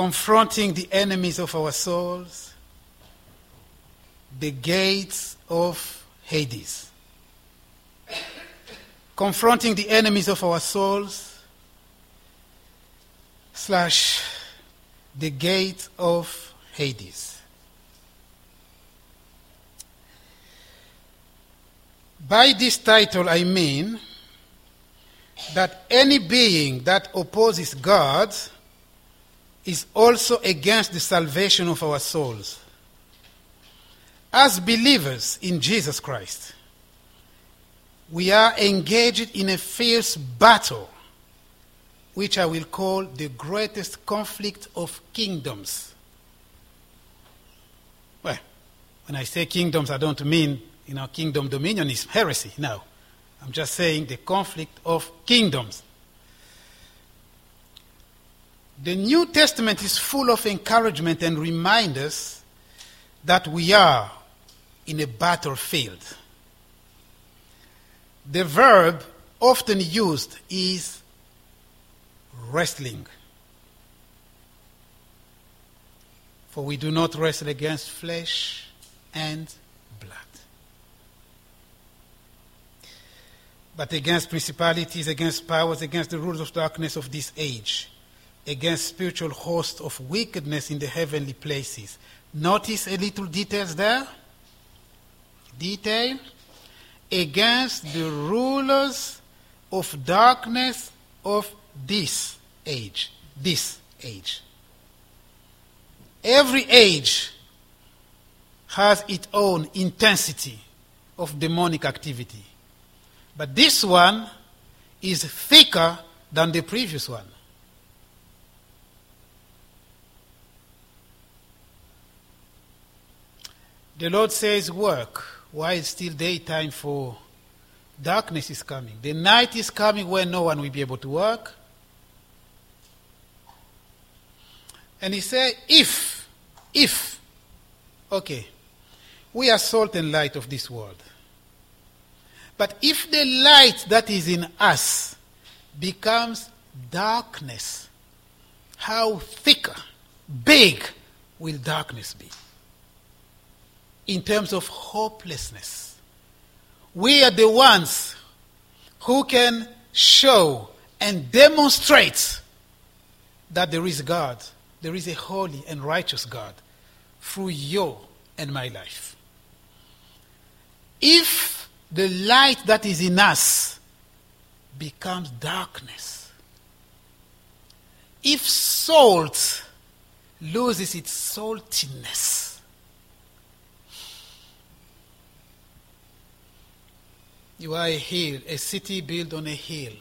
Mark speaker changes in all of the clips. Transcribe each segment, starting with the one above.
Speaker 1: confronting the enemies of our souls, the gates of Hades. Confronting the enemies of our souls, slash, the gate of Hades. By this title, I mean that any being that opposes God is also against the salvation of our souls. As believers in Jesus Christ, we are engaged in a fierce battle, which I will call the greatest conflict of kingdoms. Well, when I say kingdoms, I don't mean you know, kingdom dominion is heresy. No. I'm just saying the conflict of kingdoms. The New Testament is full of encouragement and reminders that we are in a battlefield. The verb often used is wrestling. For we do not wrestle against flesh and blood, but against principalities, against powers, against the rulers of darkness of this age, against spiritual hosts of wickedness in the heavenly places. Notice a little details there. Detail. Against the rulers of darkness of this age. This age. Every age has its own intensity of demonic activity. But this one is thicker than the previous one. The Lord says, Work while it's still daytime, for darkness is coming. The night is coming when no one will be able to work. And He said, If, if, okay, we are salt and light of this world. But if the light that is in us becomes darkness, how thicker, big will darkness be? In terms of hopelessness, we are the ones who can show and demonstrate that there is God, there is a holy and righteous God through your and my life. If the light that is in us becomes darkness. If salt loses its saltiness, you are a hill, a city built on a hill.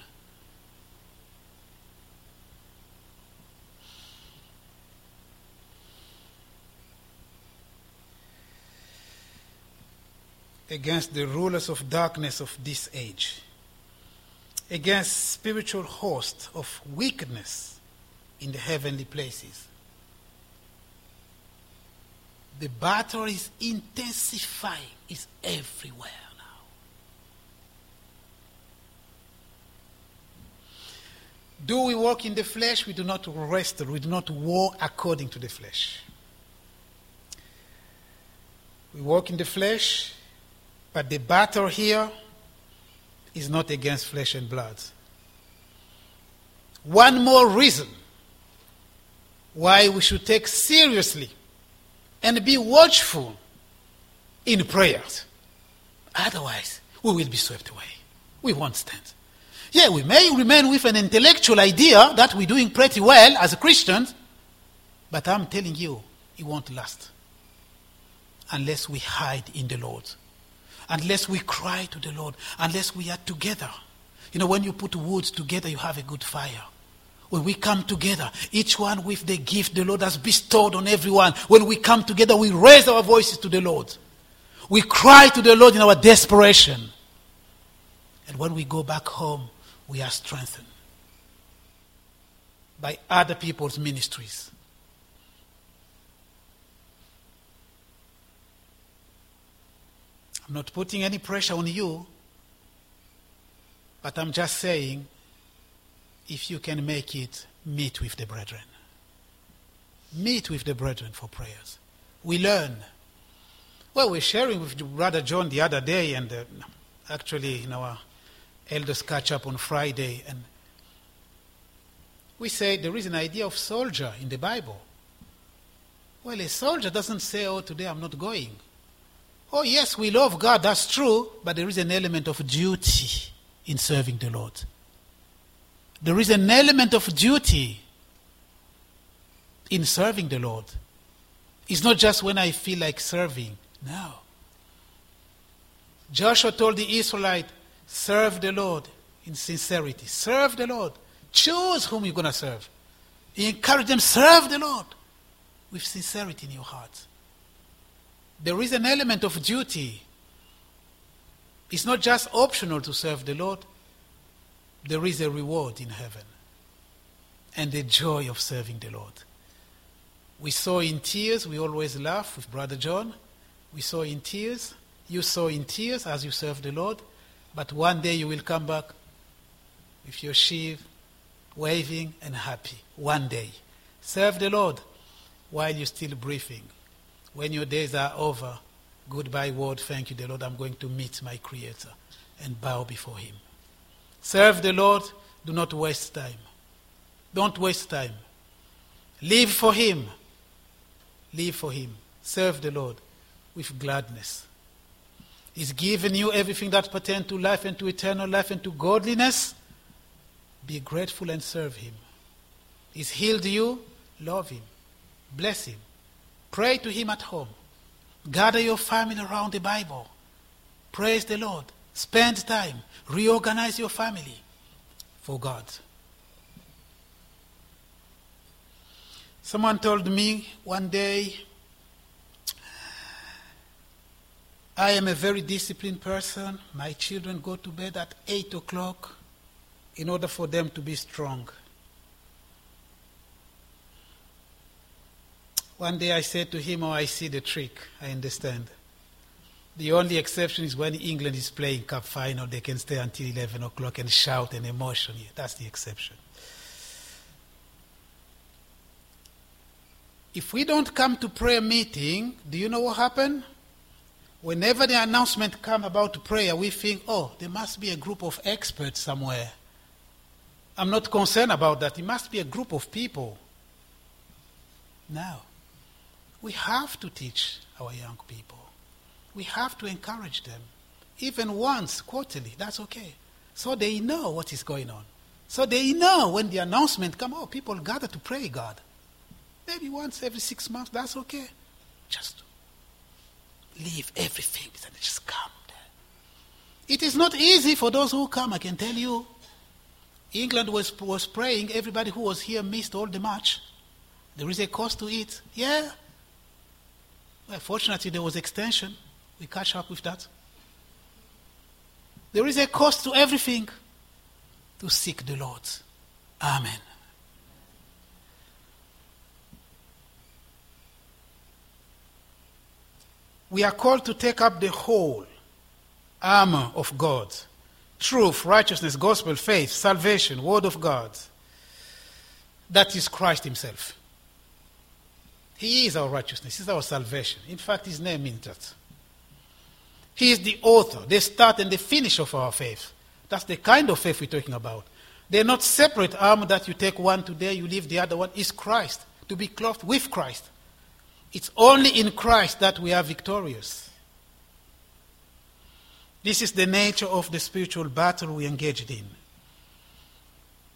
Speaker 1: against the rulers of darkness of this age, against spiritual hosts of wickedness in the heavenly places. The battle is intensifying, it's everywhere Do we walk in the flesh? We do not wrestle, we do not war according to the flesh. We walk in the flesh, but the battle here is not against flesh and blood. One more reason why we should take seriously and be watchful in prayers. Otherwise, we will be swept away. We won't stand. Yeah, we may remain with an intellectual idea that we're doing pretty well as Christians, but I'm telling you, it won't last unless we hide in the Lord unless we cry to the Lord, unless we are together. You know, when you put woods together, you have a good fire. When we come together, each one with the gift the Lord has bestowed on everyone, when we come together, we raise our voices to the Lord. We cry to the Lord in our desperation. And when we go back home, we are strengthened by other people's ministries. I'm not putting any pressure on you, but I'm just saying if you can make it, meet with the brethren. Meet with the brethren for prayers. We learn. Well, we're sharing with Brother John the other day, and uh, actually in our elders catch up on Friday, and we say there is an idea of soldier in the Bible. Well, a soldier doesn't say, Oh, today I'm not going. Oh, yes, we love God, that's true, but there is an element of duty in serving the Lord. There is an element of duty in serving the Lord. It's not just when I feel like serving. No. Joshua told the Israelite, serve the Lord in sincerity. Serve the Lord. Choose whom you're going to serve. He encouraged them, serve the Lord with sincerity in your heart. There is an element of duty. It's not just optional to serve the Lord, there is a reward in heaven and the joy of serving the Lord. We saw in tears, we always laugh with Brother John. We saw in tears, you saw in tears as you serve the Lord, but one day you will come back with your sheaf, waving and happy. One day. Serve the Lord while you're still breathing. When your days are over, goodbye word, thank you, the Lord, I'm going to meet my Creator and bow before Him. Serve the Lord, do not waste time. Don't waste time. Live for Him. Live for Him. Serve the Lord with gladness. He's given you everything that pertains to life and to eternal life and to godliness. Be grateful and serve Him. He's healed you. Love Him. Bless Him. Pray to Him at home. Gather your family around the Bible. Praise the Lord. Spend time. Reorganize your family for God. Someone told me one day, I am a very disciplined person. My children go to bed at 8 o'clock in order for them to be strong. One day I said to him, Oh, I see the trick. I understand. The only exception is when England is playing cup final, they can stay until 11 o'clock and shout and emotion. Yeah, that's the exception. If we don't come to prayer meeting, do you know what happened? Whenever the announcement come about prayer, we think, oh, there must be a group of experts somewhere. I'm not concerned about that. It must be a group of people. Now, we have to teach our young people. We have to encourage them. Even once, quarterly, that's okay. So they know what is going on. So they know when the announcement come, oh, people gather to pray God. Maybe once every six months, that's okay. Just leave everything and just come there. It is not easy for those who come, I can tell you. England was, was praying, everybody who was here missed all the match. There is a cost to it. Yeah. Well, fortunately, there was extension. We catch up with that. There is a cost to everything to seek the Lord. Amen. We are called to take up the whole armor of God truth, righteousness, gospel, faith, salvation, word of God. That is Christ Himself. He is our righteousness, He is our salvation. In fact, His name means that. He is the author, the start and the finish of our faith. That's the kind of faith we're talking about. They're not separate armor that you take one today, you leave the other one. Is Christ, to be clothed with Christ. It's only in Christ that we are victorious. This is the nature of the spiritual battle we engaged in.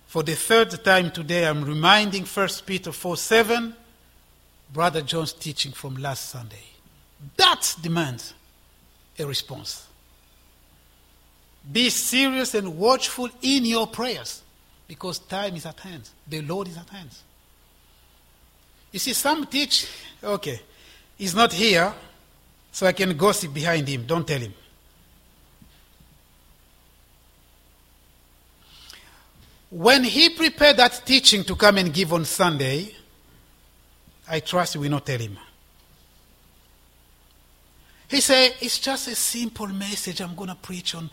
Speaker 1: For the third time today, I'm reminding 1 Peter 4 7, Brother John's teaching from last Sunday. That demands a response. Be serious and watchful in your prayers because time is at hand. The Lord is at hand. You see, some teach, okay, he's not here, so I can gossip behind him. Don't tell him. When he prepared that teaching to come and give on Sunday, I trust we will not tell him. He said, it's just a simple message I'm going to preach on,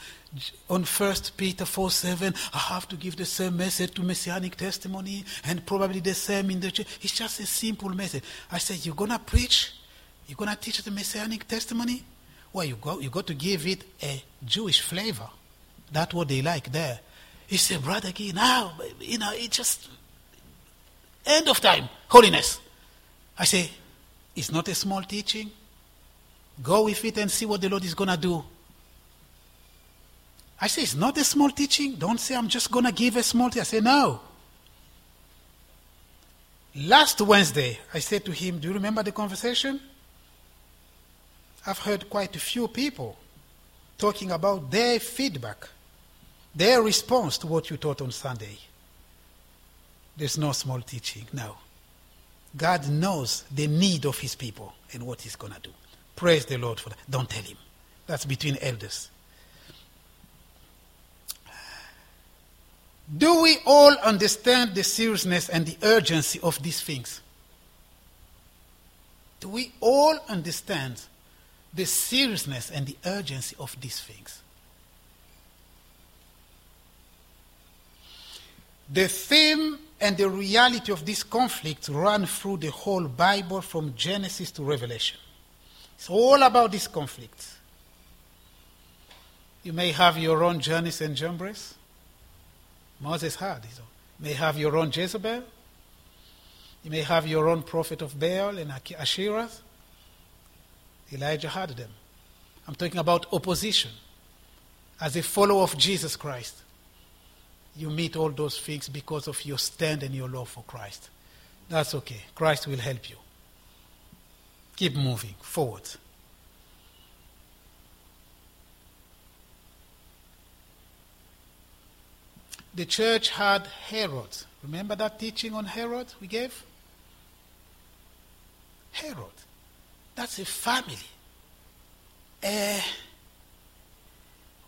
Speaker 1: on 1 Peter 4 7. I have to give the same message to Messianic testimony and probably the same in the church. It's just a simple message. I said, You're going to preach? You're going to teach the Messianic testimony? Well, you got, you got to give it a Jewish flavor. That's what they like there. He said, Brother Gee, now, you know, it just, end of time, holiness. I say, It's not a small teaching. Go with it and see what the Lord is going to do. I say, it's not a small teaching. Don't say, I'm just going to give a small teaching. I say, no. Last Wednesday, I said to him, Do you remember the conversation? I've heard quite a few people talking about their feedback, their response to what you taught on Sunday. There's no small teaching, no. God knows the need of his people and what he's going to do. Praise the Lord for that. Don't tell him. That's between elders. Do we all understand the seriousness and the urgency of these things? Do we all understand the seriousness and the urgency of these things? The theme and the reality of this conflict run through the whole Bible from Genesis to Revelation. It's all about this conflict. You may have your own Jannes and Jambres. Moses had. You may have your own Jezebel. You may have your own prophet of Baal and Asherah. Elijah had them. I'm talking about opposition. As a follower of Jesus Christ, you meet all those things because of your stand and your love for Christ. That's okay. Christ will help you. Keep moving forward. The church had Herod. Remember that teaching on Herod we gave? Herod. That's a family. Uh,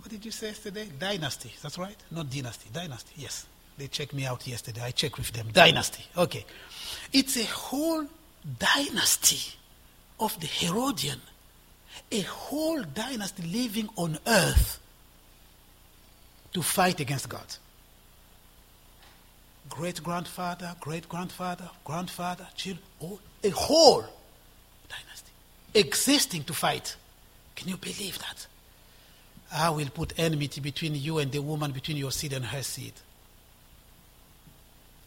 Speaker 1: what did you say yesterday? Dynasty. That's right? Not dynasty. Dynasty. Yes. They checked me out yesterday. I checked with them. Dynasty. Okay. It's a whole dynasty of the Herodian, a whole dynasty living on earth to fight against God. Great grandfather, great grandfather, grandfather, children, oh, a whole dynasty existing to fight. Can you believe that? I will put enmity between you and the woman, between your seed and her seed.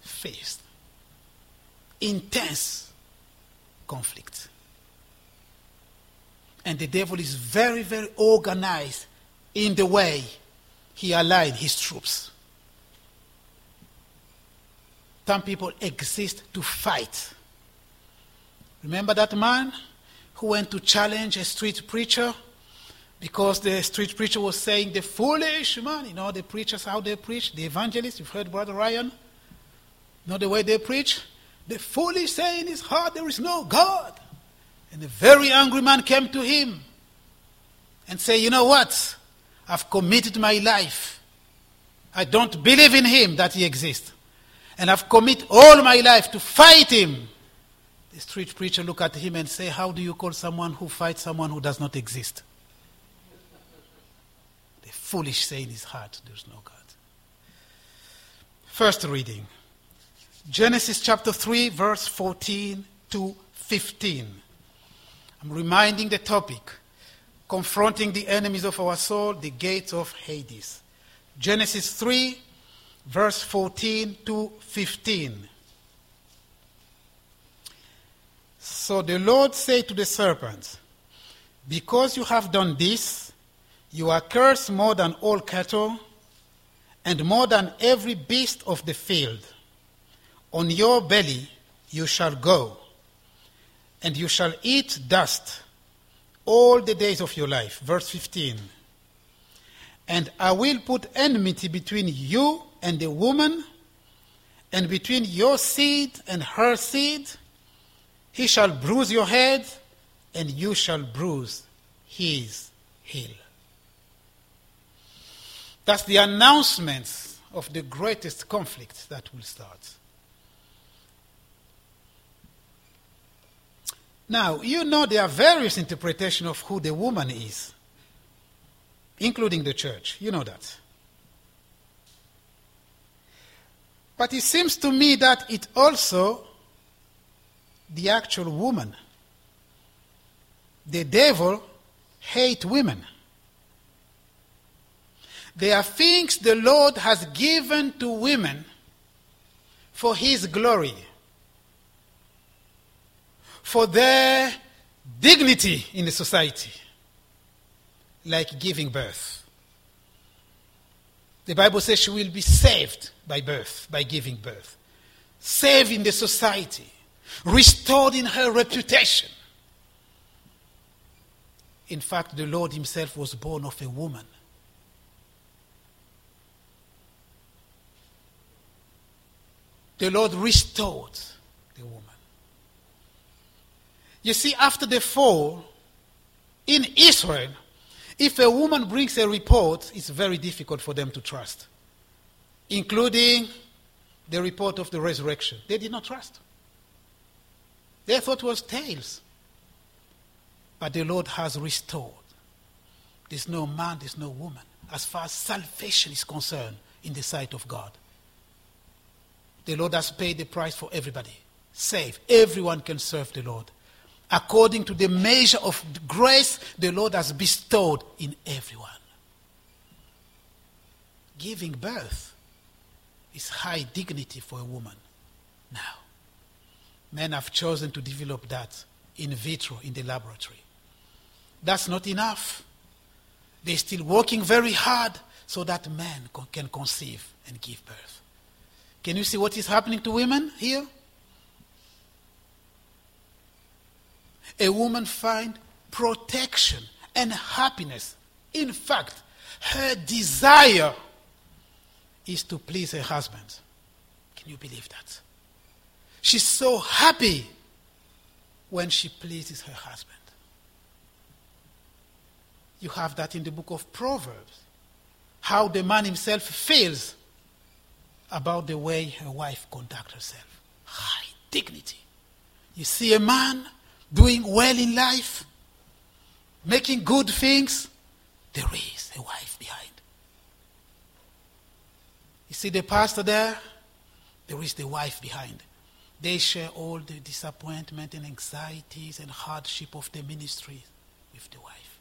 Speaker 1: Faced. Intense conflict. And the devil is very, very organized in the way he aligned his troops. Some people exist to fight. Remember that man who went to challenge a street preacher because the street preacher was saying the foolish man, you know, the preachers how they preach, the evangelists, you've heard Brother Ryan, you know the way they preach? The foolish say in his heart there is no God. And a very angry man came to him and said, You know what? I've committed my life. I don't believe in him that he exists. And I've committed all my life to fight him. The street preacher look at him and say, How do you call someone who fights someone who does not exist? The foolish say in his heart, There's no God. First reading Genesis chapter 3, verse 14 to 15. I'm reminding the topic confronting the enemies of our soul, the gates of Hades. Genesis 3, verse 14 to 15. So the Lord said to the serpent, Because you have done this, you are cursed more than all cattle and more than every beast of the field. On your belly you shall go and you shall eat dust all the days of your life. Verse 15. And I will put enmity between you and the woman, and between your seed and her seed. He shall bruise your head, and you shall bruise his heel. That's the announcement of the greatest conflict that will start. Now, you know there are various interpretations of who the woman is, including the church. You know that. But it seems to me that it also the actual woman. The devil hate women. There are things the Lord has given to women for his glory, for their dignity in the society, like giving birth. The Bible says she will be saved by birth, by giving birth, saved in the society, restored in her reputation. In fact, the Lord Himself was born of a woman. The Lord restored the woman. You see, after the fall in Israel, if a woman brings a report, it's very difficult for them to trust, including the report of the resurrection. They did not trust. They thought it was tales. But the Lord has restored. There's no man, there's no woman, as far as salvation is concerned in the sight of God. The Lord has paid the price for everybody. Save. Everyone can serve the Lord. According to the measure of grace the Lord has bestowed in everyone. Giving birth is high dignity for a woman now. Men have chosen to develop that in vitro in the laboratory. That's not enough. They're still working very hard so that men can conceive and give birth. Can you see what is happening to women here? A woman find protection and happiness. In fact, her desire is to please her husband. Can you believe that? She's so happy when she pleases her husband. You have that in the book of Proverbs. How the man himself feels about the way her wife conducts herself. High dignity. You see a man doing well in life, making good things, there is a wife behind. You see the pastor there? There is the wife behind. They share all the disappointment and anxieties and hardship of the ministry with the wife.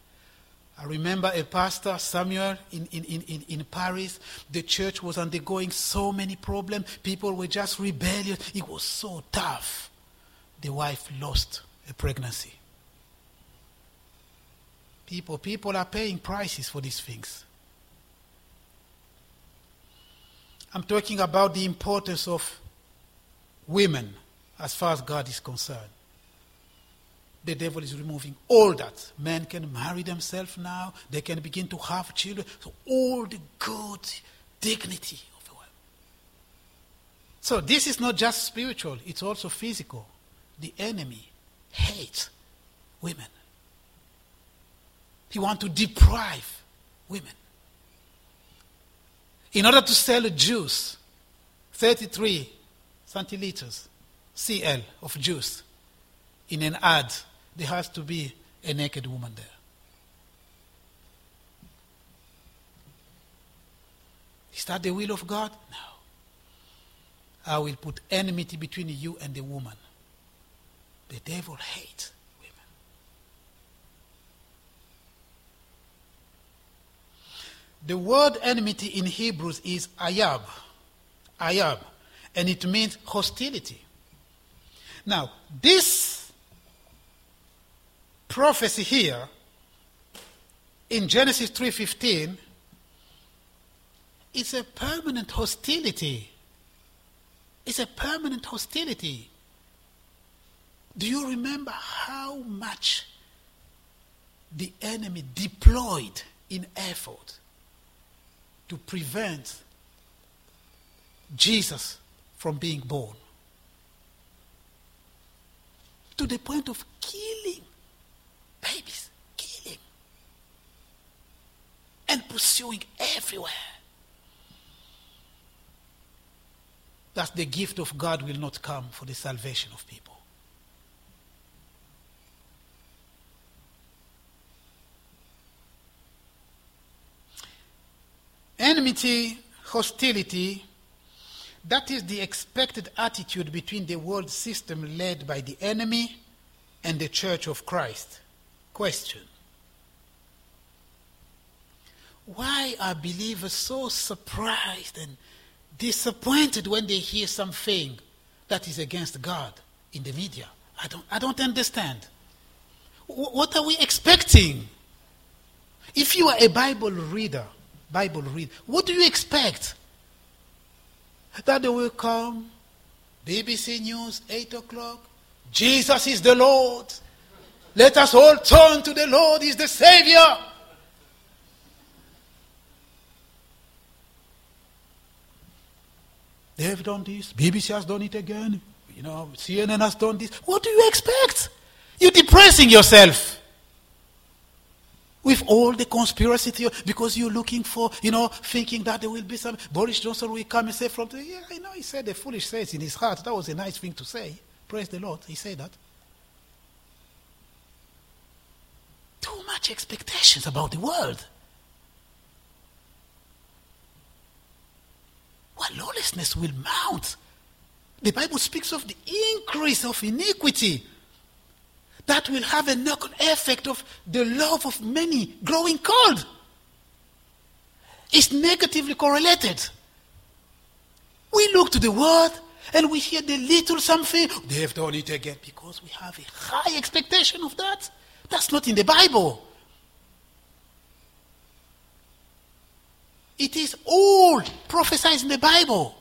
Speaker 1: I remember a pastor, Samuel, in, in, in, in Paris. The church was undergoing so many problems. People were just rebellious. It was so tough. The wife lost a pregnancy. People, people are paying prices for these things. I'm talking about the importance of women as far as God is concerned. The devil is removing all that. Men can marry themselves now, they can begin to have children. So, all the good dignity of a woman. So, this is not just spiritual, it's also physical. The enemy hates women, he wants to deprive women. In order to sell juice, 33 centiliters CL of juice in an ad, there has to be a naked woman there. Is that the will of God? No. I will put enmity between you and the woman. The devil hates women. The word enmity in Hebrews is ayab. Ayab and it means hostility. Now, this prophecy here in Genesis 3:15 is a permanent hostility. It's a permanent hostility. Do you remember how much the enemy deployed in effort to prevent Jesus from being born. To the point of killing babies, killing, and pursuing everywhere. That the gift of God will not come for the salvation of people. Enmity, hostility, that is the expected attitude between the world system led by the enemy and the Church of Christ. Question Why are believers so surprised and disappointed when they hear something that is against God in the media? I don't, I don't understand. W- what are we expecting? If you are a Bible reader, Bible read, what do you expect? That they will come, BBC News, 8 o'clock, Jesus is the Lord. Let us all turn to the Lord, He's the Savior. They have done this. BBC has done it again. You know, CNN has done this. What do you expect? You're depressing yourself with all the conspiracy theory because you're looking for, you know, thinking that there will be some. Boris Johnson will come and say from the, yeah, I know he said the foolish says in his heart. That was a nice thing to say. Praise the Lord. He said that. Too much expectations about the world. What lawlessness will mount. The Bible speaks of the increase of iniquity that will have a knock on effect of the love of many growing cold. It's negatively correlated. We look to the word and we hear the little something, they have done it again because we have a high expectation of that. That's not in the Bible. It is all prophesied in the Bible.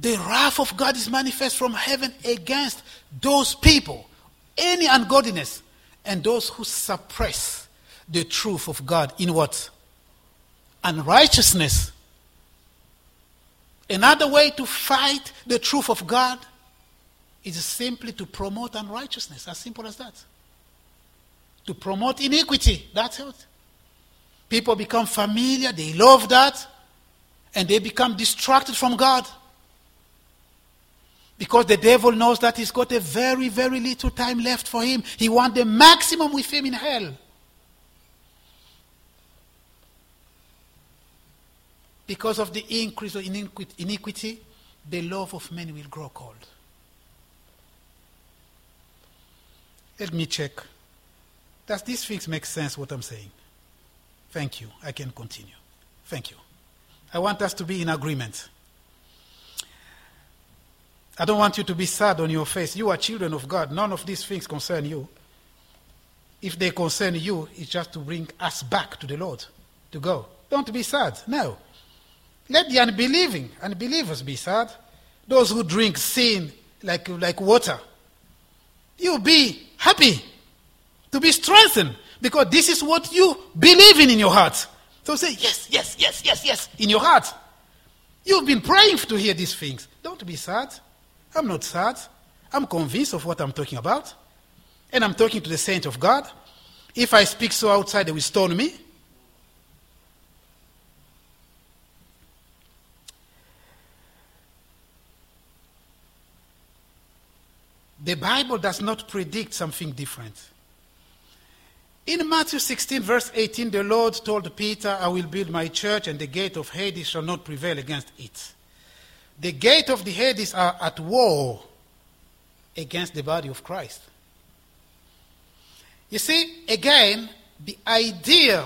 Speaker 1: The wrath of God is manifest from heaven against those people, any ungodliness, and those who suppress the truth of God in what? Unrighteousness. Another way to fight the truth of God is simply to promote unrighteousness. As simple as that. To promote iniquity. That's it. People become familiar, they love that, and they become distracted from God. Because the devil knows that he's got a very, very little time left for him. He wants the maximum with him in hell. Because of the increase of iniquity, the love of many will grow cold. Let me check. Does these things make sense, what I'm saying? Thank you. I can continue. Thank you. I want us to be in agreement. I don't want you to be sad on your face. You are children of God. None of these things concern you. If they concern you, it's just to bring us back to the Lord, to go. Don't be sad. No. Let the unbelieving, unbelievers be sad. Those who drink sin like, like water. You be happy to be strengthened because this is what you believe in in your heart. So say, yes, yes, yes, yes, yes, in your heart. You've been praying to hear these things. Don't be sad. I'm not sad. I'm convinced of what I'm talking about. And I'm talking to the saint of God. If I speak so outside, they will stone me. The Bible does not predict something different. In Matthew 16, verse 18, the Lord told Peter, I will build my church, and the gate of Hades shall not prevail against it the gate of the Hades are uh, at war against the body of Christ. You see, again, the idea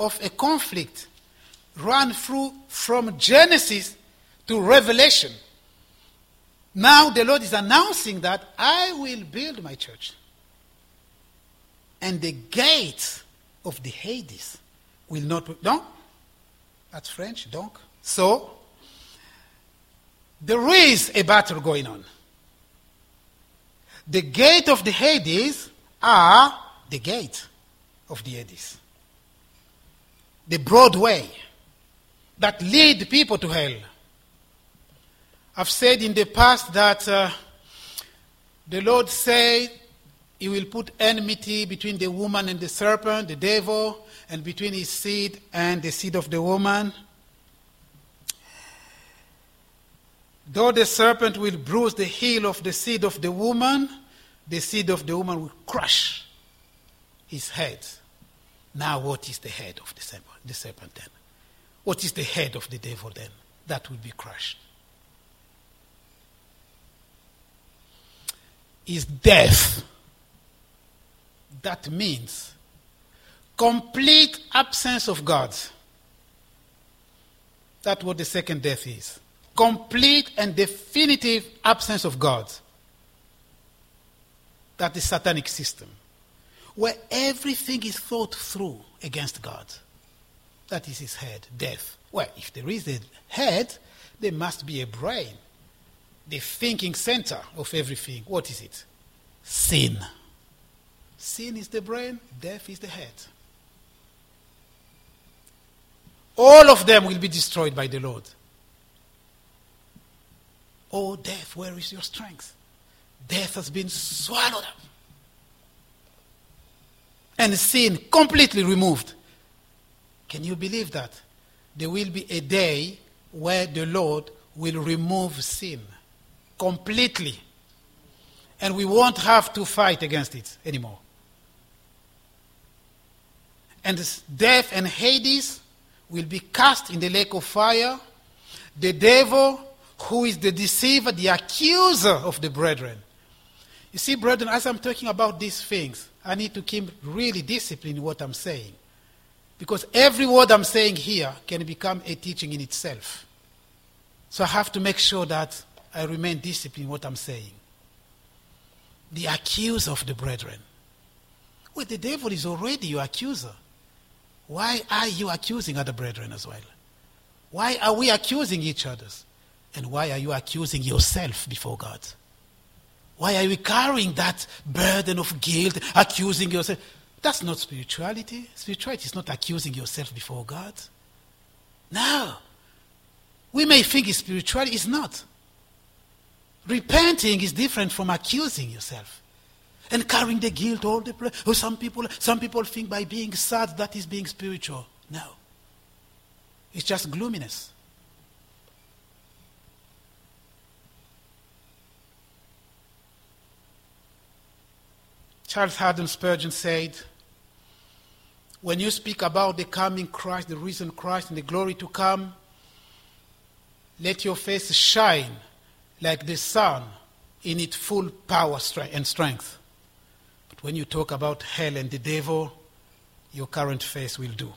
Speaker 1: of a conflict ran through from Genesis to Revelation. Now the Lord is announcing that I will build my church. And the gate of the Hades will not. No? That's French, donc. So, there is a battle going on. The gate of the Hades are the gate of the Hades. The broad way that lead people to hell. I've said in the past that uh, the Lord said he will put enmity between the woman and the serpent, the devil, and between his seed and the seed of the woman. Though the serpent will bruise the heel of the seed of the woman, the seed of the woman will crush his head. Now, what is the head of the serpent, the serpent then? What is the head of the devil then? That will be crushed. Is death. That means complete absence of God. That's what the second death is. Complete and definitive absence of God. That is satanic system. Where everything is thought through against God. That is his head, death. Well, if there is a head, there must be a brain. The thinking center of everything. What is it? Sin. Sin is the brain, death is the head. All of them will be destroyed by the Lord. Oh, death, where is your strength? Death has been swallowed up. And sin completely removed. Can you believe that? There will be a day where the Lord will remove sin completely. And we won't have to fight against it anymore. And death and Hades will be cast in the lake of fire. The devil, who is the deceiver, the accuser of the brethren. You see, brethren, as I'm talking about these things, I need to keep really disciplined in what I'm saying. Because every word I'm saying here can become a teaching in itself. So I have to make sure that I remain disciplined in what I'm saying. The accuser of the brethren. Well, the devil is already your accuser. Why are you accusing other brethren as well? Why are we accusing each other? And why are you accusing yourself before God? Why are you carrying that burden of guilt, accusing yourself? That's not spirituality. Spirituality is not accusing yourself before God. No. We may think it's spirituality, it's not. Repenting is different from accusing yourself and carrying the guilt all the place. Oh, some people, some people think by being sad that is being spiritual. No. It's just gloominess. Charles Haddon Spurgeon said, When you speak about the coming Christ, the risen Christ, and the glory to come, let your face shine like the sun in its full power and strength. But when you talk about hell and the devil, your current face will do.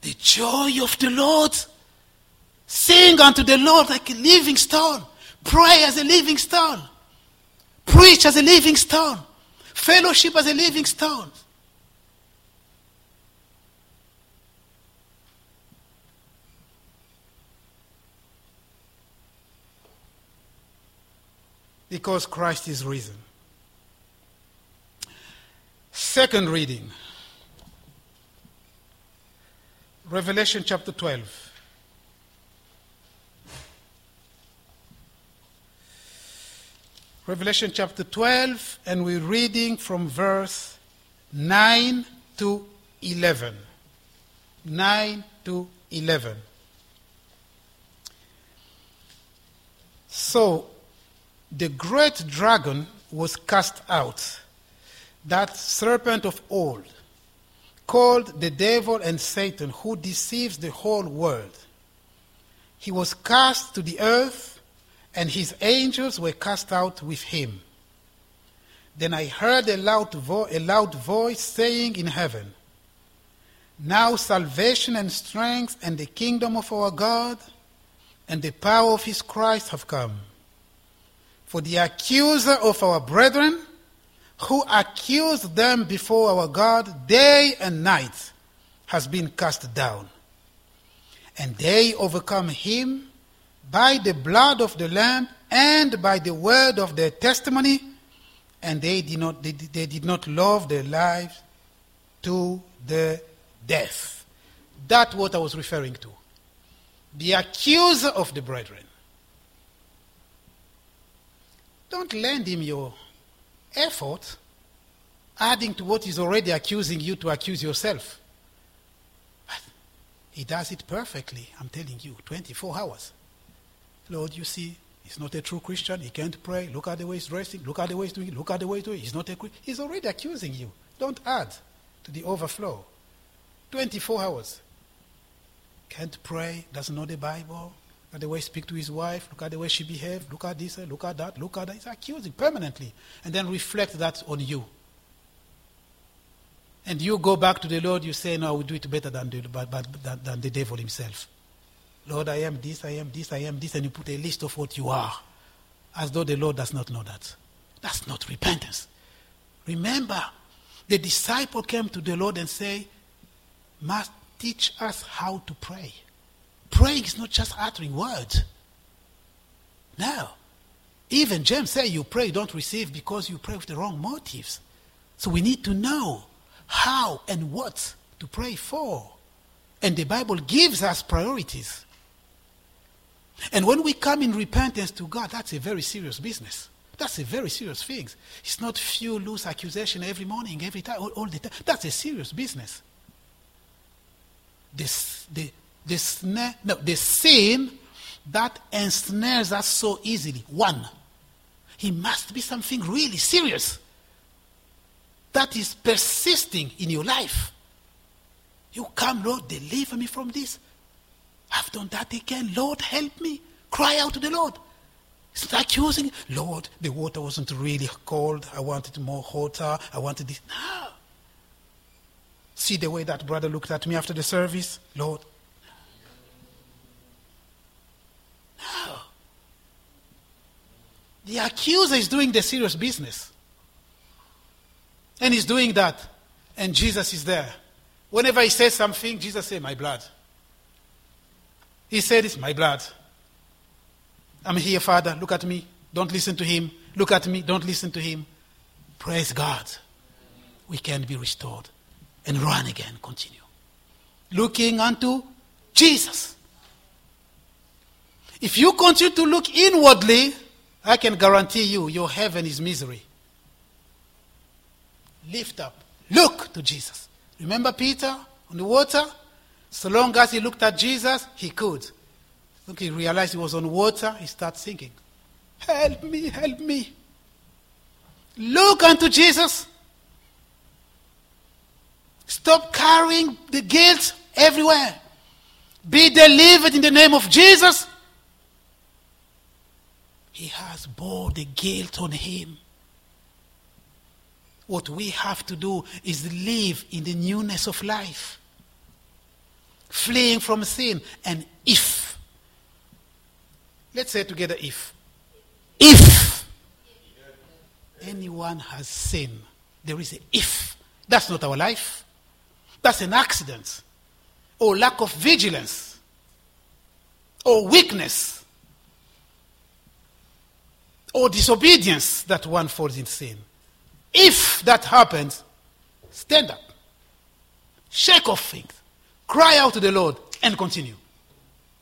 Speaker 1: the joy of the Lord. Sing unto the Lord like a living stone. Pray as a living stone. Preach as a living stone. Fellowship as a living stone. because Christ is risen. Second reading Revelation chapter 12. Revelation chapter 12, and we're reading from verse 9 to 11. 9 to 11. So, the great dragon was cast out, that serpent of old, called the devil and Satan, who deceives the whole world. He was cast to the earth, and his angels were cast out with him. Then I heard a loud, vo- a loud voice saying in heaven, Now salvation and strength and the kingdom of our God and the power of his Christ have come. For the accuser of our brethren, who accused them before our God day and night, has been cast down. And they overcome him by the blood of the Lamb and by the word of their testimony, and they did not, they, they did not love their lives to the death. That's what I was referring to. The accuser of the brethren. Don't lend him your effort, adding to what he's already accusing you to accuse yourself. But he does it perfectly, I'm telling you, 24 hours. Lord, you see, He's not a true Christian. He can't pray. Look at the way he's dressing. Look at the way he's doing. Look at the way he's doing. He's not a Christian. He's already accusing you. Don't add to the overflow. 24 hours. Can't pray. Doesn't know the Bible. Look at the way he speaks to his wife. Look at the way she behaves. Look at this. Look at that. Look at that. He's accusing permanently. And then reflect that on you. And you go back to the Lord. You say, no, I will do it better than the, than, than the devil himself. Lord, I am this, I am this, I am this, and you put a list of what you are, as though the Lord does not know that. That's not repentance. Remember, the disciple came to the Lord and say, must teach us how to pray. Praying is not just uttering words. No. Even James said you pray, don't receive because you pray with the wrong motives. So we need to know how and what to pray for. And the Bible gives us priorities. And when we come in repentance to God, that's a very serious business. That's a very serious thing. It's not few loose accusation every morning, every time, all, all the time. That's a serious business. This, the, the, snare, no, the sin that ensnares us so easily, one, he must be something really serious that is persisting in your life. You come, Lord, deliver me from this. I've done that again. Lord, help me. Cry out to the Lord. It's not accusing, Lord, the water wasn't really cold. I wanted more hotter. I wanted this. No. See the way that brother looked at me after the service? Lord. No. The accuser is doing the serious business. And he's doing that. And Jesus is there. Whenever he says something, Jesus says, My blood. He said, It's my blood. I'm here, Father. Look at me. Don't listen to him. Look at me. Don't listen to him. Praise God. We can be restored and run again. Continue. Looking unto Jesus. If you continue to look inwardly, I can guarantee you your heaven is misery lift up. Look to Jesus. Remember Peter on the water? So long as he looked at Jesus, he could. Look, he realized he was on water, he started sinking. Help me, help me. Look unto Jesus. Stop carrying the guilt everywhere. Be delivered in the name of Jesus. He has bore the guilt on him. What we have to do is live in the newness of life, fleeing from sin. And if, let's say together, if, if anyone has sinned, there is a if. That's not our life. That's an accident, or lack of vigilance, or weakness, or disobedience that one falls in sin. If that happens, stand up, shake off things, cry out to the Lord, and continue.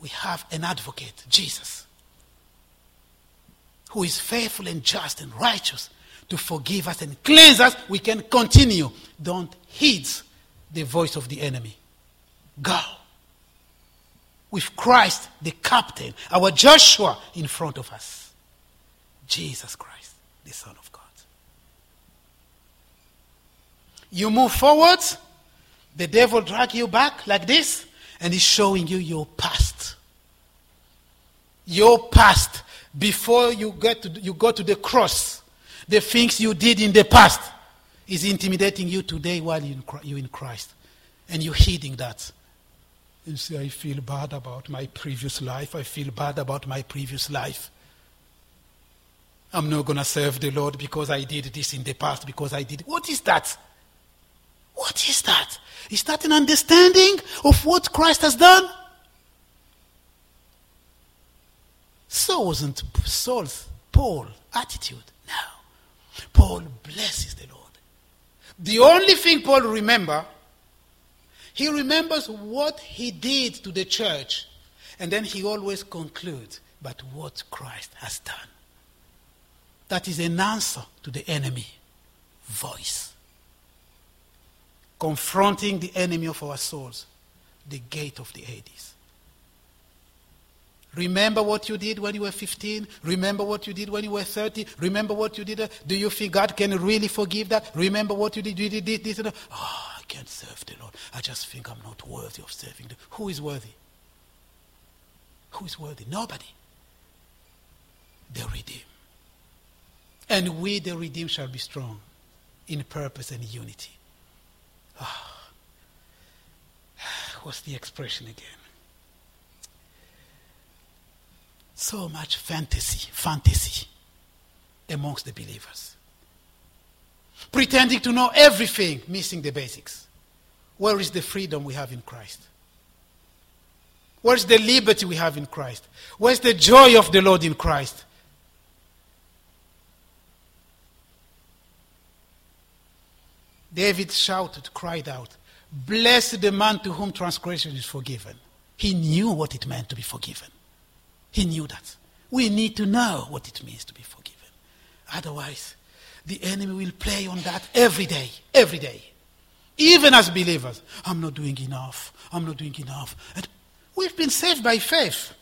Speaker 1: We have an advocate, Jesus, who is faithful and just and righteous to forgive us and cleanse us. We can continue. Don't heed the voice of the enemy. Go. With Christ, the captain, our Joshua in front of us. Jesus Christ, the Son of God. You move forward, the devil drag you back like this, and he's showing you your past. Your past before you get to, you go to the cross. The things you did in the past is intimidating you today while you're in Christ. And you're heeding that. You say, I feel bad about my previous life. I feel bad about my previous life. I'm not going to serve the Lord because I did this in the past, because I did. What is that? What is that? Is that an understanding of what Christ has done? So wasn't Saul's Paul attitude. No. Paul blesses the Lord. The only thing Paul remember, he remembers what he did to the church, and then he always concludes, but what Christ has done. That is an answer to the enemy voice confronting the enemy of our souls, the gate of the Hades. Remember what you did when you were 15? Remember what you did when you were 30? Remember what you did? uh, Do you think God can really forgive that? Remember what you did? You did this, this, and that. Oh, I can't serve the Lord. I just think I'm not worthy of serving. The, who is worthy? Who is worthy? Nobody. The redeemed. And we, the redeemed, shall be strong in purpose and unity. What's the expression again? So much fantasy, fantasy amongst the believers. Pretending to know everything, missing the basics. Where is the freedom we have in Christ? Where's the liberty we have in Christ? Where's the joy of the Lord in Christ? David shouted, cried out, Blessed the man to whom transgression is forgiven. He knew what it meant to be forgiven. He knew that. We need to know what it means to be forgiven. Otherwise, the enemy will play on that every day, every day. Even as believers, I'm not doing enough. I'm not doing enough. And we've been saved by faith,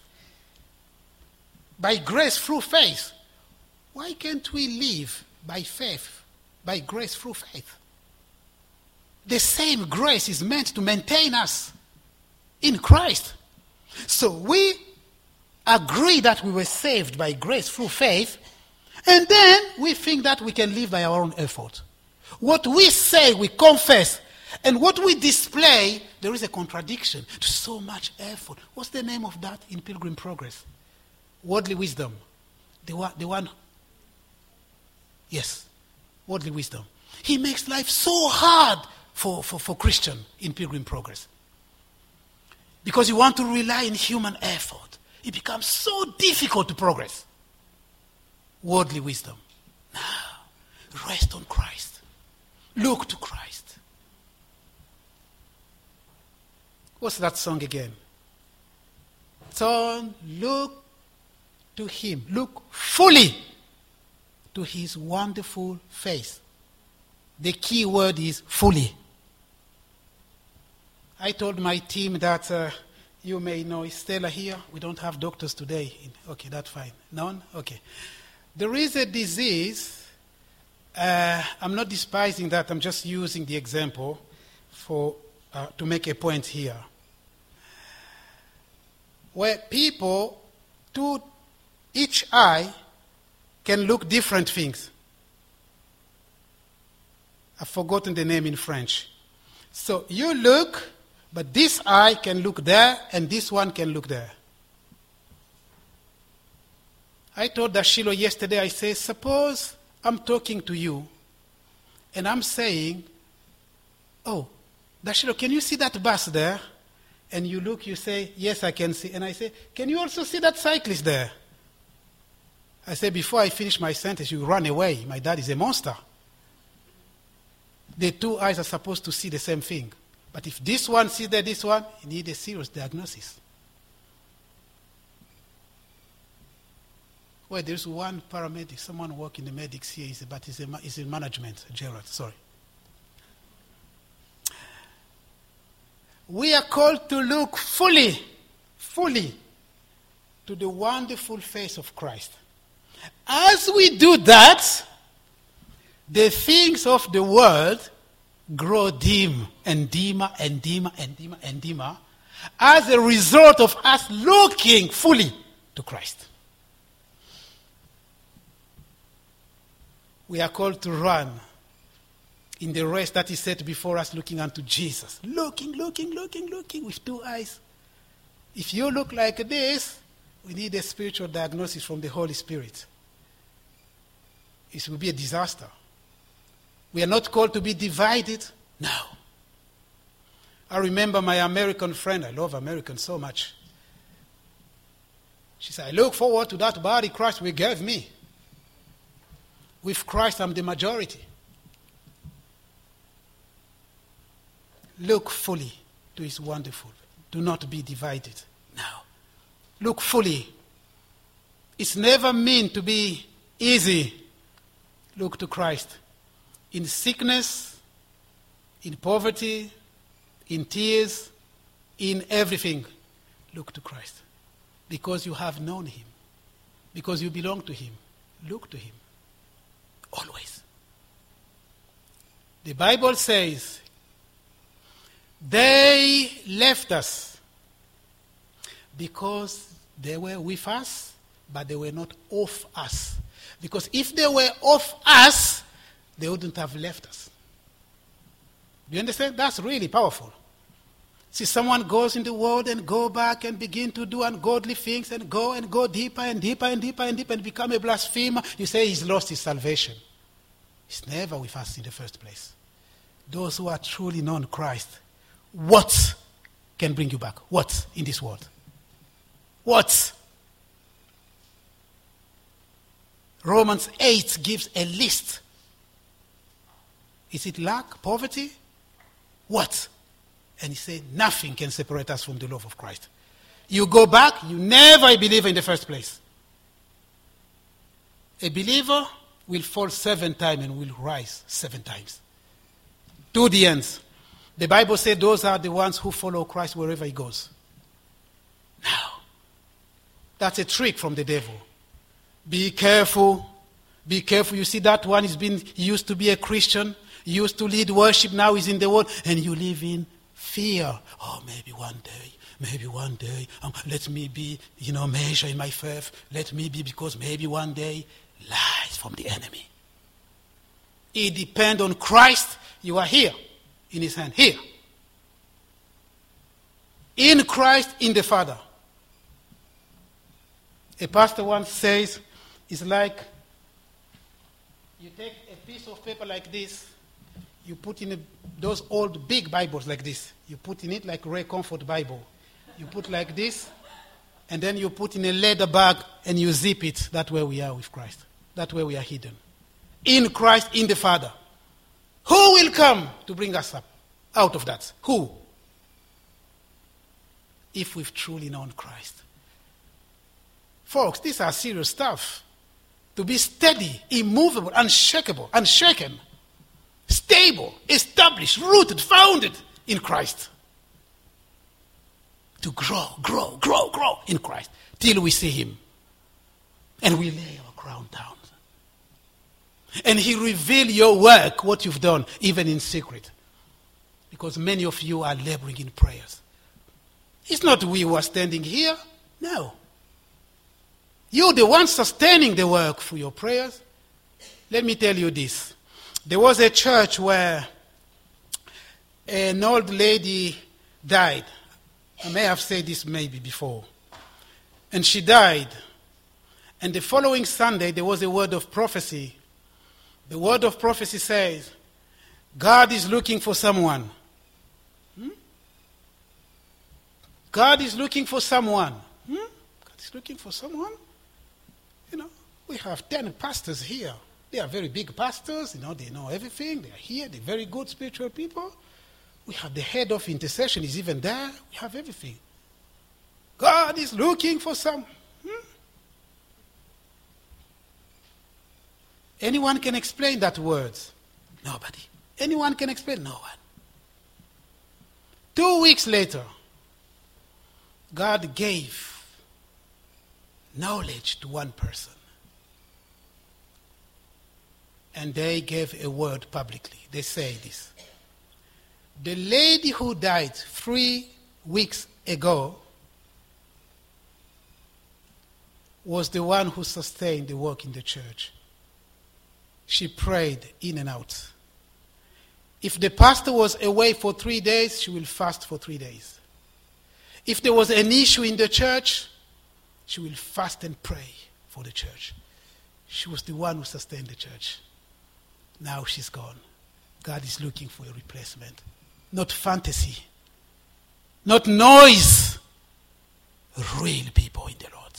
Speaker 1: by grace through faith. Why can't we live by faith, by grace through faith? The same grace is meant to maintain us in Christ. So we agree that we were saved by grace through faith, and then we think that we can live by our own effort. What we say, we confess, and what we display, there is a contradiction to so much effort. What's the name of that in Pilgrim Progress? Worldly wisdom. The one, the one yes, worldly wisdom. He makes life so hard for, for, for Christian in Pilgrim Progress. Because you want to rely on human effort. It becomes so difficult to progress. Worldly wisdom. Now, rest on Christ. Look to Christ. What's that song again? Turn, look to Him. Look fully to His wonderful face. The key word is fully. I told my team that uh, you may know Stella here. We don't have doctors today. Okay, that's fine. None? Okay. There is a disease. Uh, I'm not despising that. I'm just using the example for, uh, to make a point here. Where people, to each eye, can look different things. I've forgotten the name in French. So you look, but this eye can look there, and this one can look there. I told Dashilo yesterday, I said, suppose I'm talking to you, and I'm saying, oh, Dashilo, can you see that bus there? And you look, you say, yes, I can see. And I say, can you also see that cyclist there? I say, before I finish my sentence, you run away. My dad is a monster. The two eyes are supposed to see the same thing. But if this one sees that this one, you need a serious diagnosis. Well, there's one paramedic, someone working in the medics here, but he's in management, Gerald, sorry. We are called to look fully, fully to the wonderful face of Christ. As we do that, the things of the world grow dim and dimmer and dimmer and dimmer and dimmer as a result of us looking fully to Christ. We are called to run in the race that is set before us, looking unto Jesus. Looking, looking, looking, looking with two eyes. If you look like this, we need a spiritual diagnosis from the Holy Spirit. It will be a disaster. We are not called to be divided. No. I remember my American friend. I love Americans so much. She said, I look forward to that body Christ will give me. With Christ, I'm the majority. Look fully to his wonderful. Do not be divided. Now, look fully. It's never meant to be easy. Look to Christ. In sickness, in poverty, in tears, in everything, look to Christ. Because you have known him. Because you belong to him. Look to him. Always. The Bible says, they left us because they were with us, but they were not of us. Because if they were of us, they wouldn't have left us. Do you understand? That's really powerful. See, someone goes in the world and go back and begin to do ungodly things and go and go deeper and deeper and deeper and deeper and become a blasphemer. You say he's lost his salvation. He's never with us in the first place. Those who are truly known Christ, what can bring you back? What in this world? What? Romans 8 gives a list. Is it lack, poverty? What? And he said, Nothing can separate us from the love of Christ. You go back, you never a believer in the first place. A believer will fall seven times and will rise seven times. To the ends. The Bible says those are the ones who follow Christ wherever he goes. Now, that's a trick from the devil. Be careful. Be careful. You see, that one is being used to be a Christian, used to lead worship, now he's in the world, and you live in fear. Oh, maybe one day, maybe one day, um, let me be, you know, measure in my faith. Let me be, because maybe one day, lies from the enemy. It depends on Christ. You are here, in his hand, here. In Christ, in the Father. A pastor once says, it's like you take a piece of paper like this, you put in a, those old big Bibles like this. You put in it like Ray Comfort Bible. You put like this, and then you put in a leather bag and you zip it. That way we are with Christ. That way we are hidden. In Christ, in the Father. Who will come to bring us up out of that? Who? If we've truly known Christ. Folks, these are serious stuff. To be steady, immovable, unshakable, unshaken stable, established, rooted, founded in Christ. To grow, grow, grow, grow in Christ till we see Him. And we lay our crown down. And He reveal your work, what you've done, even in secret. Because many of you are laboring in prayers. It's not we who are standing here. No. You're the one sustaining the work through your prayers. Let me tell you this. There was a church where an old lady died. I may have said this maybe before. And she died. And the following Sunday, there was a word of prophecy. The word of prophecy says, God is looking for someone. Hmm? God is looking for someone. Hmm? God is looking for someone. You know, we have 10 pastors here. They are very big pastors, you know, they know everything. They are here, they're very good spiritual people. We have the head of intercession is even there. We have everything. God is looking for some. Hmm? Anyone can explain that words? Nobody. Anyone can explain? No one. Two weeks later, God gave knowledge to one person and they gave a word publicly. They say this. The lady who died three weeks ago was the one who sustained the work in the church. She prayed in and out. If the pastor was away for three days, she will fast for three days. If there was an issue in the church, she will fast and pray for the church. She was the one who sustained the church. Now she's gone. God is looking for a replacement. Not fantasy, not noise. Real people in the Lord.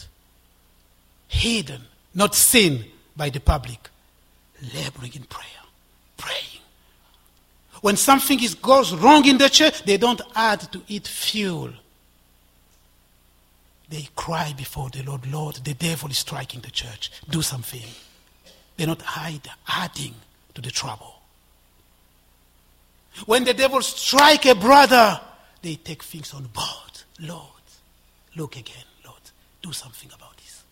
Speaker 1: Hidden, not seen by the public. Laboring in prayer, praying. When something is, goes wrong in the church, they don't add to it fuel. They cry before the Lord, Lord, the devil is striking the church. Do something. They're not hide, adding to the trouble. When the devil strike a brother, they take things on board. Lord, look again, Lord. do something about this.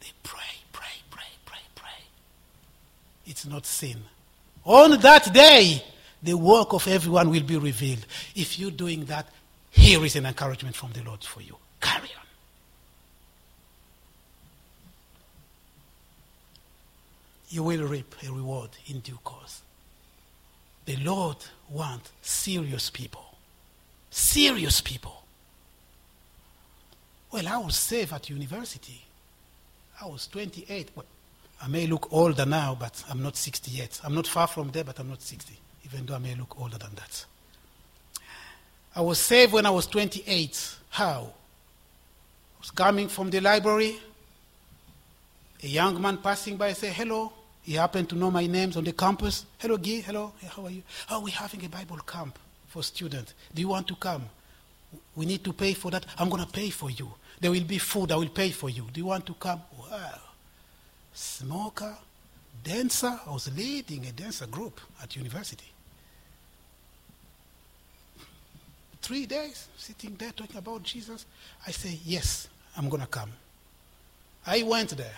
Speaker 1: They pray, pray, pray, pray, pray. It's not sin. On that day, the work of everyone will be revealed. If you're doing that, here is an encouragement from the Lord for you. Carry on. You will reap a reward in due course. The Lord wants serious people. Serious people. Well, I was saved at university. I was 28. Well, I may look older now, but I'm not 60 yet. I'm not far from there, but I'm not 60, even though I may look older than that. I was saved when I was 28. How? I was coming from the library. A young man passing by said, Hello. He happened to know my names on the campus. Hello, Guy. Hello. How are you? Oh, we're having a Bible camp for students. Do you want to come? We need to pay for that. I'm going to pay for you. There will be food. I will pay for you. Do you want to come? Wow. Smoker, dancer. I was leading a dancer group at university. Three days sitting there talking about Jesus. I say, Yes, I'm going to come. I went there.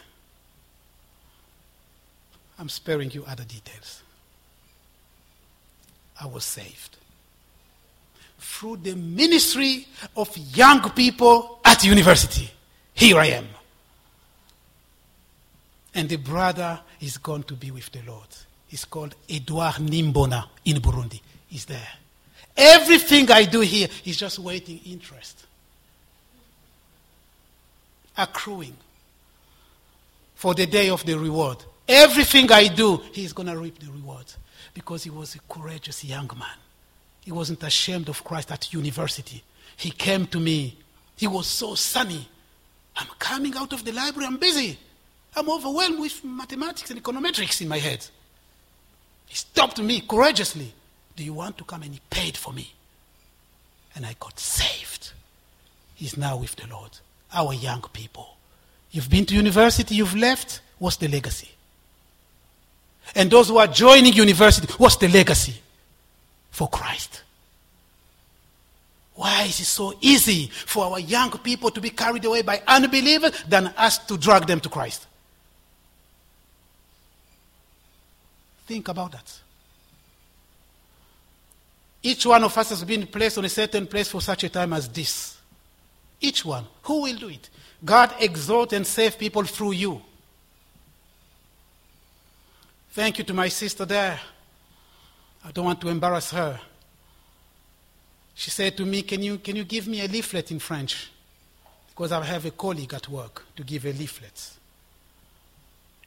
Speaker 1: I'm sparing you other details. I was saved through the ministry of young people at university. Here I am. And the brother is going to be with the Lord. He's called Edouard Nimbona in Burundi. He's there. Everything I do here is just waiting interest. Accruing for the day of the reward. Everything I do, he's going to reap the reward because he was a courageous young man. He wasn't ashamed of Christ at university. He came to me. He was so sunny. I'm coming out of the library, I'm busy. I'm overwhelmed with mathematics and econometrics in my head. He stopped me courageously. Do you want to come? And he paid for me. And I got saved. He's now with the Lord. Our young people. You've been to university, you've left. What's the legacy? And those who are joining university, what's the legacy? for Christ. Why is it so easy for our young people to be carried away by unbelievers than us to drag them to Christ? Think about that. Each one of us has been placed on a certain place for such a time as this. Each one. Who will do it? God exalt and save people through you. Thank you to my sister there. I don't want to embarrass her. She said to me, Can you, can you give me a leaflet in French? Because I have a colleague at work to give a leaflet.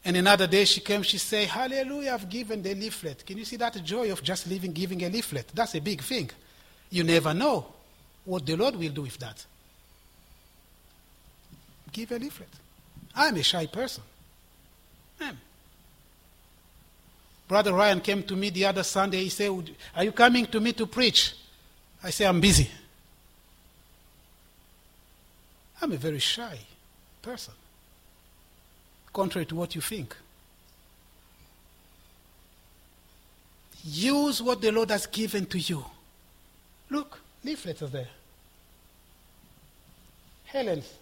Speaker 1: And another day she came, she said, Hallelujah, I've given the leaflet. Can you see that joy of just living, giving a leaflet? That's a big thing. You never know what the Lord will do with that. Give a leaflet. I'm a shy person. I'm. Brother Ryan came to me the other Sunday. He said, Are you coming to me to preach? I say, I'm busy. I'm a very shy person, contrary to what you think. Use what the Lord has given to you. Look, leaflets are there. Helen's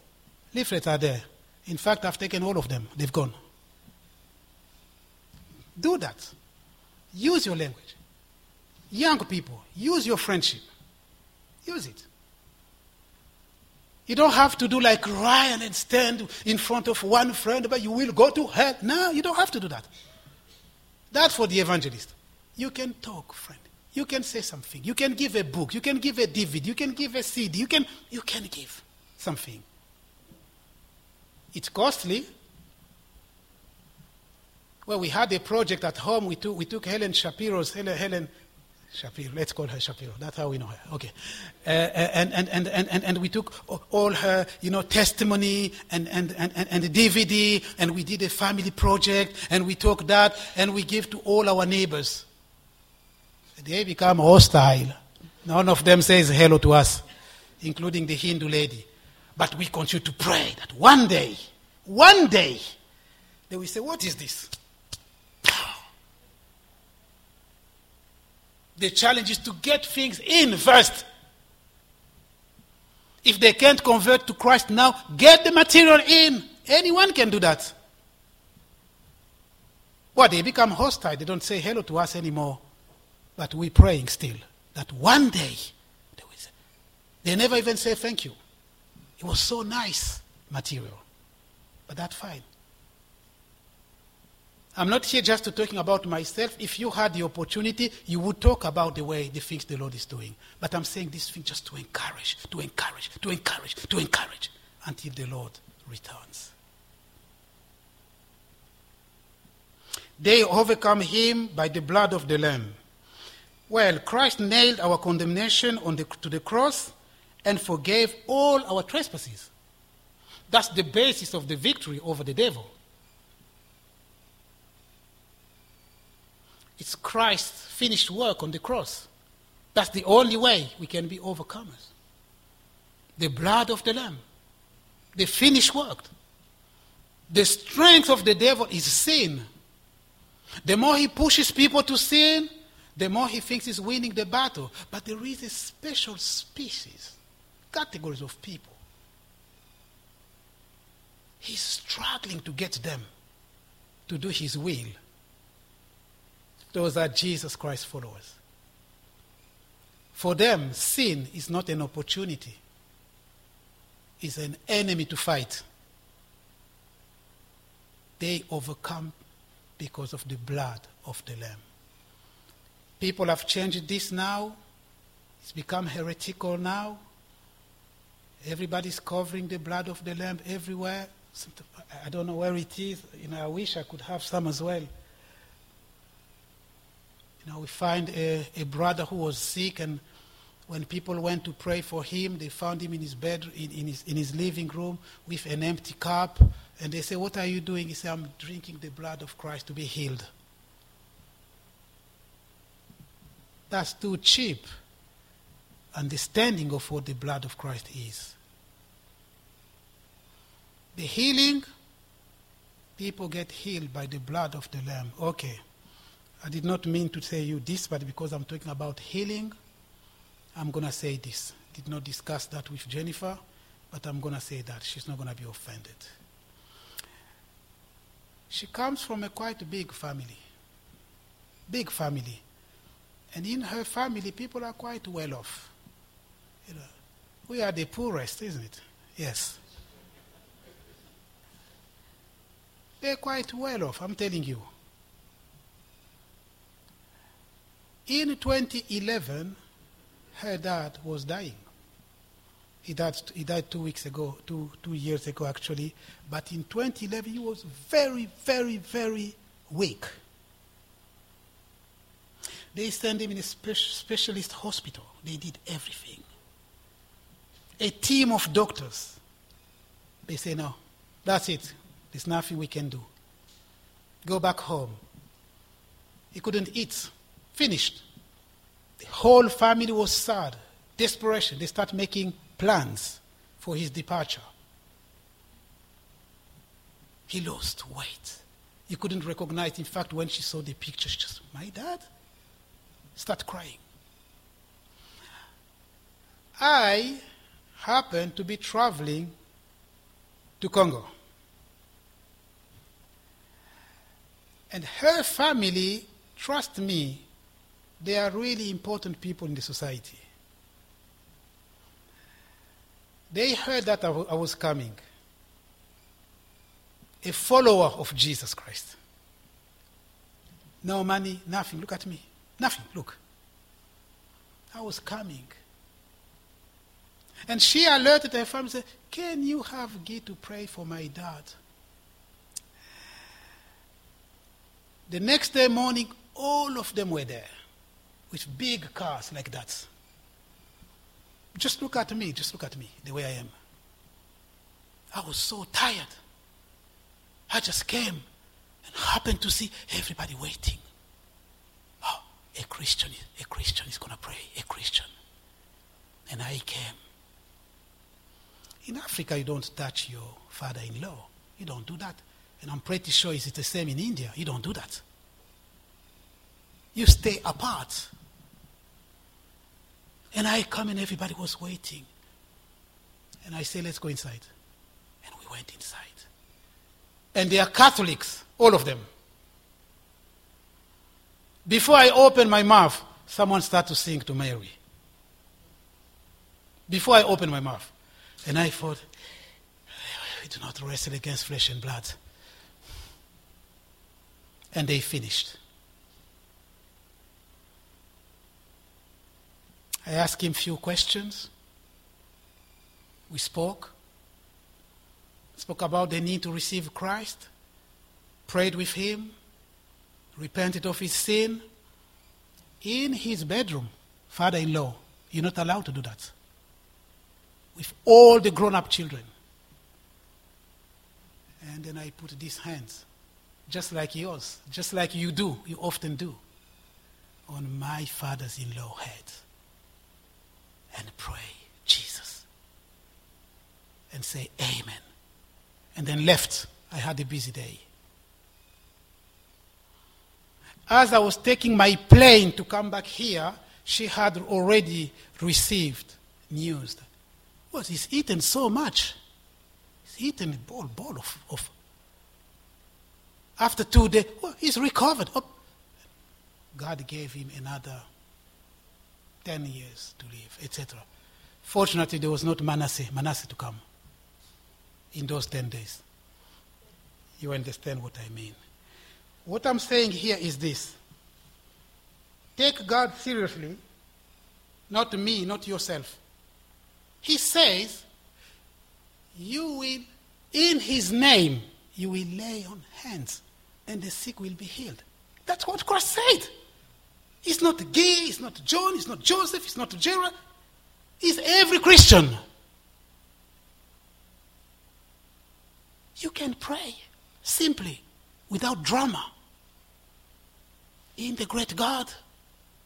Speaker 1: leaflets are there. In fact, I've taken all of them, they've gone. Do that. Use your language. Young people, use your friendship. Use it. You don't have to do like Ryan and stand in front of one friend, but you will go to hell. No, you don't have to do that. That's for the evangelist. You can talk, friend. You can say something. You can give a book. You can give a DVD. You can give a CD. You can, you can give something. It's costly, well, we had a project at home. We took, we took Helen Shapiro's, Helen, Helen Shapiro, let's call her Shapiro. That's how we know her. Okay. Uh, and, and, and, and, and we took all her, you know, testimony and, and, and, and the DVD, and we did a family project, and we took that, and we give to all our neighbors. They become hostile. None of them says hello to us, including the Hindu lady. But we continue to pray that one day, one day, they will say, What is this? The challenge is to get things in first. If they can't convert to Christ now, get the material in. Anyone can do that. Well, they become hostile. They don't say hello to us anymore. But we're praying still that one day they will say. They never even say thank you. It was so nice material. But that's fine. I'm not here just to talking about myself. If you had the opportunity, you would talk about the way the things the Lord is doing. But I'm saying this thing just to encourage, to encourage, to encourage, to encourage until the Lord returns. They overcome him by the blood of the Lamb. Well, Christ nailed our condemnation on the, to the cross and forgave all our trespasses. That's the basis of the victory over the devil. It's Christ's finished work on the cross. That's the only way we can be overcomers. The blood of the Lamb, the finished work. The strength of the devil is sin. The more he pushes people to sin, the more he thinks he's winning the battle. But there is a special species, categories of people. He's struggling to get them to do his will. Those are Jesus Christ followers. For them, sin is not an opportunity, it's an enemy to fight. They overcome because of the blood of the Lamb. People have changed this now. It's become heretical now. Everybody's covering the blood of the Lamb everywhere. I don't know where it is. You know, I wish I could have some as well. Know, we find a, a brother who was sick, and when people went to pray for him, they found him in his bed, in, in, his, in his living room, with an empty cup and they say, What are you doing? He said, I'm drinking the blood of Christ to be healed. That's too cheap understanding of what the blood of Christ is. The healing, people get healed by the blood of the Lamb. Okay. I did not mean to say you this, but because I'm talking about healing, I'm going to say this. Did not discuss that with Jennifer, but I'm going to say that. She's not going to be offended. She comes from a quite big family. Big family. And in her family, people are quite well off. You know, we are the poorest, isn't it? Yes. They're quite well off, I'm telling you. In 2011, her dad was dying. He died, he died two weeks ago, two, two years ago actually. But in 2011, he was very, very, very weak. They sent him in a spe- specialist hospital. They did everything. A team of doctors. They say, no, that's it. There's nothing we can do. Go back home. He couldn't eat. Finished. The whole family was sad. Desperation. They start making plans for his departure. He lost weight. He couldn't recognize. In fact, when she saw the picture, she just, my dad? Start crying. I happened to be traveling to Congo. And her family, trust me, they are really important people in the society. They heard that I was coming. A follower of Jesus Christ. No money, nothing. Look at me. Nothing. Look. I was coming. And she alerted her family said, Can you have Guy to pray for my dad? The next day morning, all of them were there with big cars like that. Just look at me. Just look at me, the way I am. I was so tired. I just came and happened to see everybody waiting. Oh, a Christian, a Christian is going to pray. A Christian. And I came. In Africa, you don't touch your father-in-law. You don't do that. And I'm pretty sure it's the same in India. You don't do that. You stay apart. And I come and everybody was waiting. And I say, let's go inside. And we went inside. And they are Catholics, all of them. Before I open my mouth, someone started to sing to Mary. Before I opened my mouth. And I thought, we do not wrestle against flesh and blood. And they finished. I asked him a few questions. We spoke. Spoke about the need to receive Christ. Prayed with him. Repented of his sin. In his bedroom, father in law. You're not allowed to do that. With all the grown up children. And then I put these hands, just like yours, just like you do, you often do, on my father's in law head and pray, Jesus, and say Amen. And then left. I had a busy day. As I was taking my plane to come back here, she had already received news that, he's eaten so much. He's eaten a bowl, bowl of, of after two days, well, he's recovered. Oh. God gave him another 10 years to live, etc. Fortunately, there was not Manasseh, Manasseh to come in those 10 days. You understand what I mean. What I'm saying here is this take God seriously, not me, not yourself. He says, You will, in His name, you will lay on hands and the sick will be healed. That's what Christ said. It's not Gay, it's not John, it's not Joseph, it's not Gerald. It's every Christian. You can pray simply, without drama, in the great God,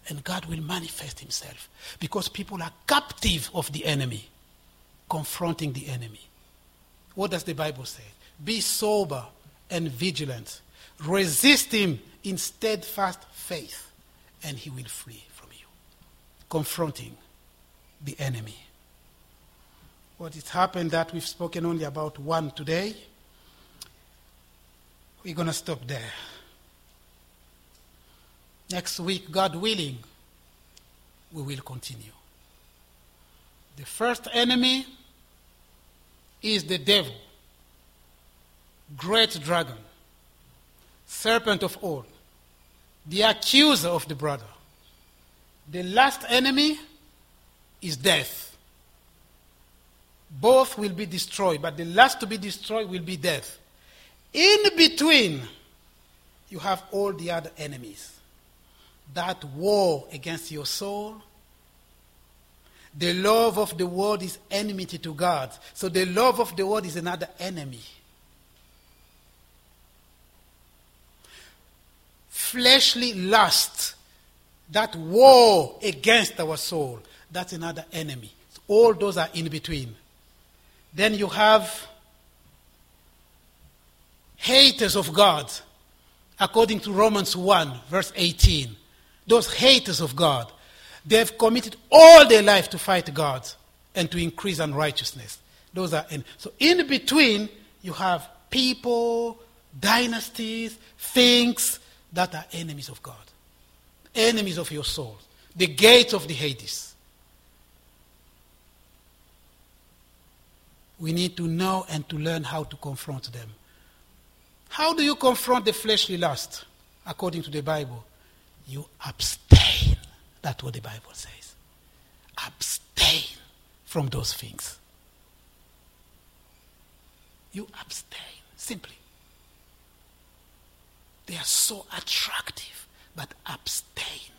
Speaker 1: and God will manifest Himself. Because people are captive of the enemy, confronting the enemy. What does the Bible say? Be sober and vigilant. Resist him in steadfast faith and he will flee from you. Confronting the enemy. What has happened that we've spoken only about one today. We're going to stop there. Next week, God willing, we will continue. The first enemy is the devil, great dragon, serpent of old the accuser of the brother. The last enemy is death. Both will be destroyed, but the last to be destroyed will be death. In between, you have all the other enemies. That war against your soul. The love of the world is enmity to God. So the love of the world is another enemy. Fleshly lust, that war against our soul, that's another enemy. All those are in between. Then you have haters of God, according to Romans 1, verse 18. Those haters of God, they have committed all their life to fight God and to increase unrighteousness. Those are in. So in between, you have people, dynasties, things, that are enemies of God, enemies of your soul, the gates of the Hades. We need to know and to learn how to confront them. How do you confront the fleshly lust? According to the Bible, you abstain. That's what the Bible says. Abstain from those things. You abstain, simply. They are so attractive, but abstain.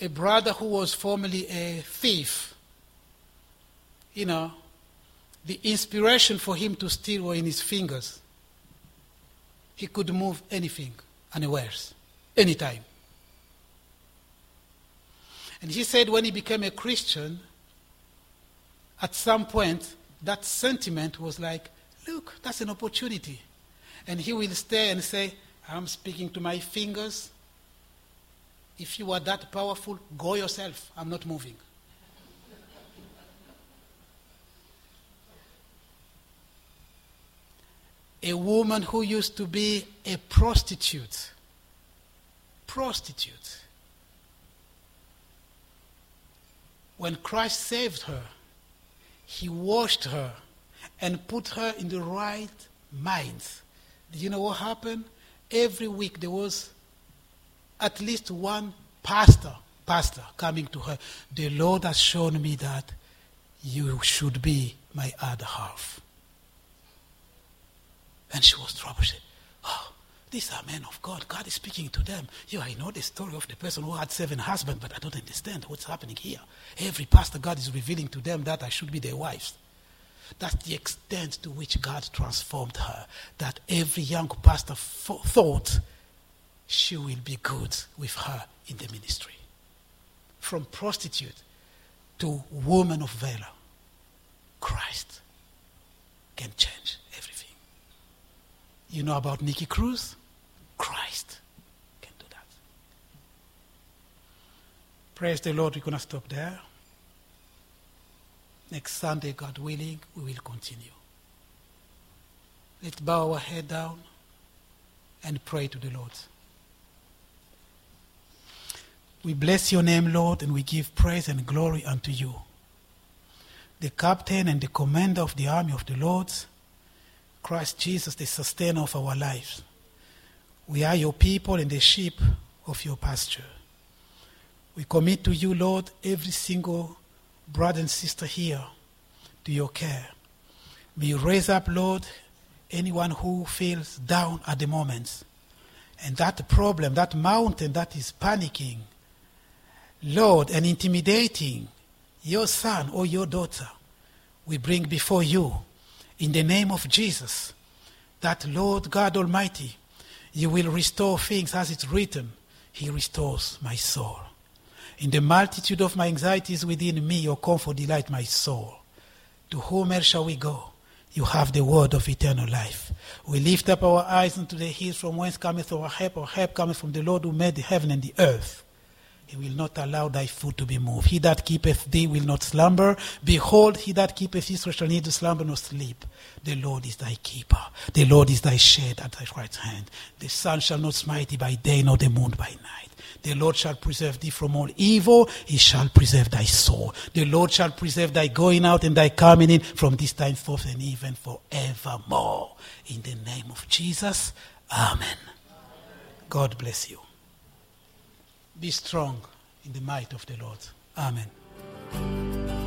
Speaker 1: A brother who was formerly a thief, you know, the inspiration for him to steal were in his fingers. He could move anything, anywhere, anytime. And he said when he became a Christian, at some point, that sentiment was like, look, that's an opportunity. And he will stare and say, I'm speaking to my fingers. If you are that powerful, go yourself. I'm not moving. a woman who used to be a prostitute. Prostitute. When Christ saved her, he washed her and put her in the right mind. Do you know what happened? Every week there was at least one pastor, pastor coming to her. The Lord has shown me that you should be my other half. And she was troubled. She Oh, these are men of God. God is speaking to them. You, I know the story of the person who had seven husbands, but I don't understand what's happening here. Every pastor, God is revealing to them that I should be their wives. That's the extent to which God transformed her. That every young pastor thought she will be good with her in the ministry. From prostitute to woman of valor, Christ can change everything. You know about Nicky Cruz? Christ can do that. Praise the Lord. We're going to stop there. Next Sunday, God willing, we will continue. Let's bow our head down and pray to the Lord. We bless your name, Lord, and we give praise and glory unto you. The captain and the commander of the army of the Lord, Christ Jesus, the sustainer of our lives. We are your people and the sheep of your pasture. We commit to you, Lord, every single brother and sister here to your care. May you raise up, Lord, anyone who feels down at the moment. And that problem, that mountain that is panicking, Lord, and intimidating your son or your daughter, we bring before you in the name of Jesus that, Lord God Almighty, you will restore things as it's written. He restores my soul. In the multitude of my anxieties within me, your comfort delight my soul. To whom else shall we go? You have the word of eternal life. We lift up our eyes unto the hills from whence cometh our help. Our help cometh from the Lord who made the heaven and the earth. He will not allow thy foot to be moved. He that keepeth thee will not slumber. Behold, he that keepeth Israel shall neither slumber nor sleep. The Lord is thy keeper. The Lord is thy shade at thy right hand. The sun shall not smite thee by day, nor the moon by night. The Lord shall preserve thee from all evil. He shall preserve thy soul. The Lord shall preserve thy going out and thy coming in from this time forth and even forevermore. In the name of Jesus, Amen. God bless you. Be strong in the might of the Lord. Amen.